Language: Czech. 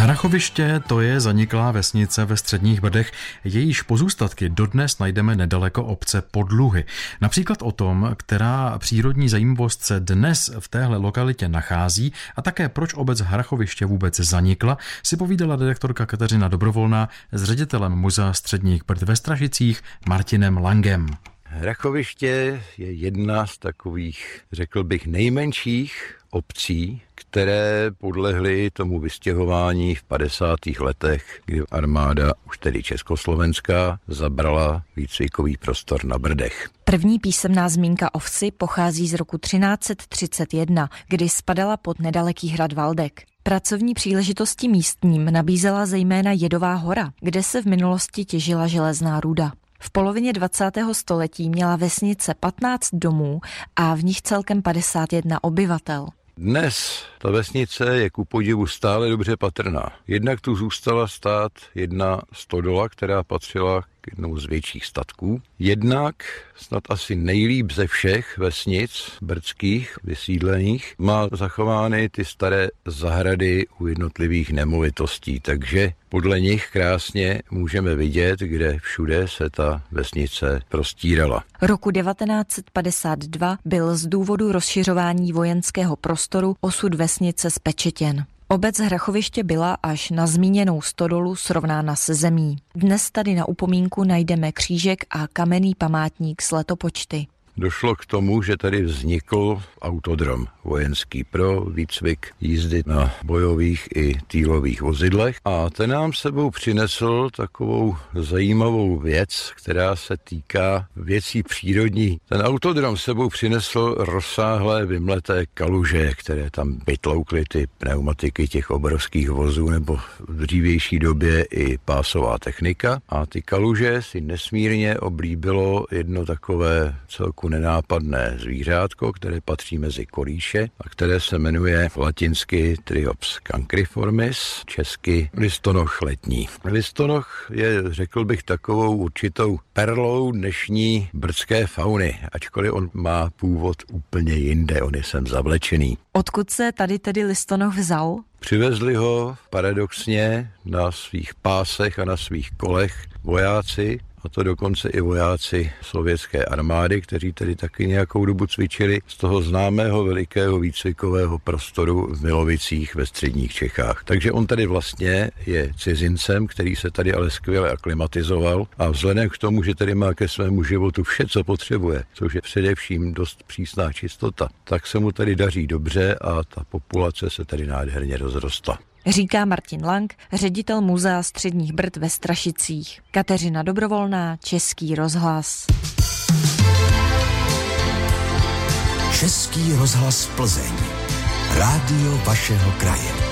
Hrachoviště to je zaniklá vesnice ve středních Brdech, jejíž pozůstatky dodnes najdeme nedaleko obce Podluhy. Například o tom, která přírodní zajímavost se dnes v téhle lokalitě nachází a také proč obec Hrachoviště vůbec zanikla, si povídala redaktorka Kateřina Dobrovolná s ředitelem Muzea středních Brd ve Stražicích Martinem Langem. Hrachoviště je jedna z takových, řekl bych, nejmenších obcí, které podlehly tomu vystěhování v 50. letech, kdy armáda, už tedy československá, zabrala výcvikový prostor na Brdech. První písemná zmínka o vsi pochází z roku 1331, kdy spadala pod nedaleký hrad Valdek. Pracovní příležitosti místním nabízela zejména Jedová hora, kde se v minulosti těžila železná ruda. V polovině 20. století měla vesnice 15 domů a v nich celkem 51 obyvatel. Dnes ta vesnice je ku podivu stále dobře patrná. Jednak tu zůstala stát jedna stodola, která patřila k jednomu z větších statků. Jednak snad asi nejlíp ze všech vesnic brdských, vysídlených, má zachovány ty staré zahrady u jednotlivých nemovitostí, takže podle nich krásně můžeme vidět, kde všude se ta vesnice prostírala. Roku 1952 byl z důvodu rozšiřování vojenského prostoru osud vesnice spečetěn. Obec Hrachoviště byla až na zmíněnou stodolu srovnána se zemí. Dnes tady na upomínku najdeme křížek a kamenný památník s letopočty došlo k tomu, že tady vznikl autodrom vojenský pro výcvik jízdy na bojových i týlových vozidlech a ten nám sebou přinesl takovou zajímavou věc, která se týká věcí přírodní. Ten autodrom sebou přinesl rozsáhlé vymleté kaluže, které tam vytloukly ty pneumatiky těch obrovských vozů nebo v dřívější době i pásová technika a ty kaluže si nesmírně oblíbilo jedno takové celku nenápadné zvířátko, které patří mezi kolíše a které se jmenuje latinsky Triops cancriformis, česky listonoch letní. Listonoch je, řekl bych, takovou určitou perlou dnešní brdské fauny, ačkoliv on má původ úplně jinde, on je sem zavlečený. Odkud se tady tedy listonoch vzal? Přivezli ho paradoxně na svých pásech a na svých kolech vojáci a to dokonce i vojáci sovětské armády, kteří tedy taky nějakou dobu cvičili z toho známého velikého výcvikového prostoru v Milovicích ve středních Čechách. Takže on tady vlastně je cizincem, který se tady ale skvěle aklimatizoval a vzhledem k tomu, že tady má ke svému životu vše, co potřebuje, což je především dost přísná čistota, tak se mu tady daří dobře a ta populace se tady nádherně rozrostla. Říká Martin Lang, ředitel Muzea středních Brd ve Strašicích. Kateřina Dobrovolná, Český rozhlas. Český rozhlas Plzeň. Rádio vašeho kraje.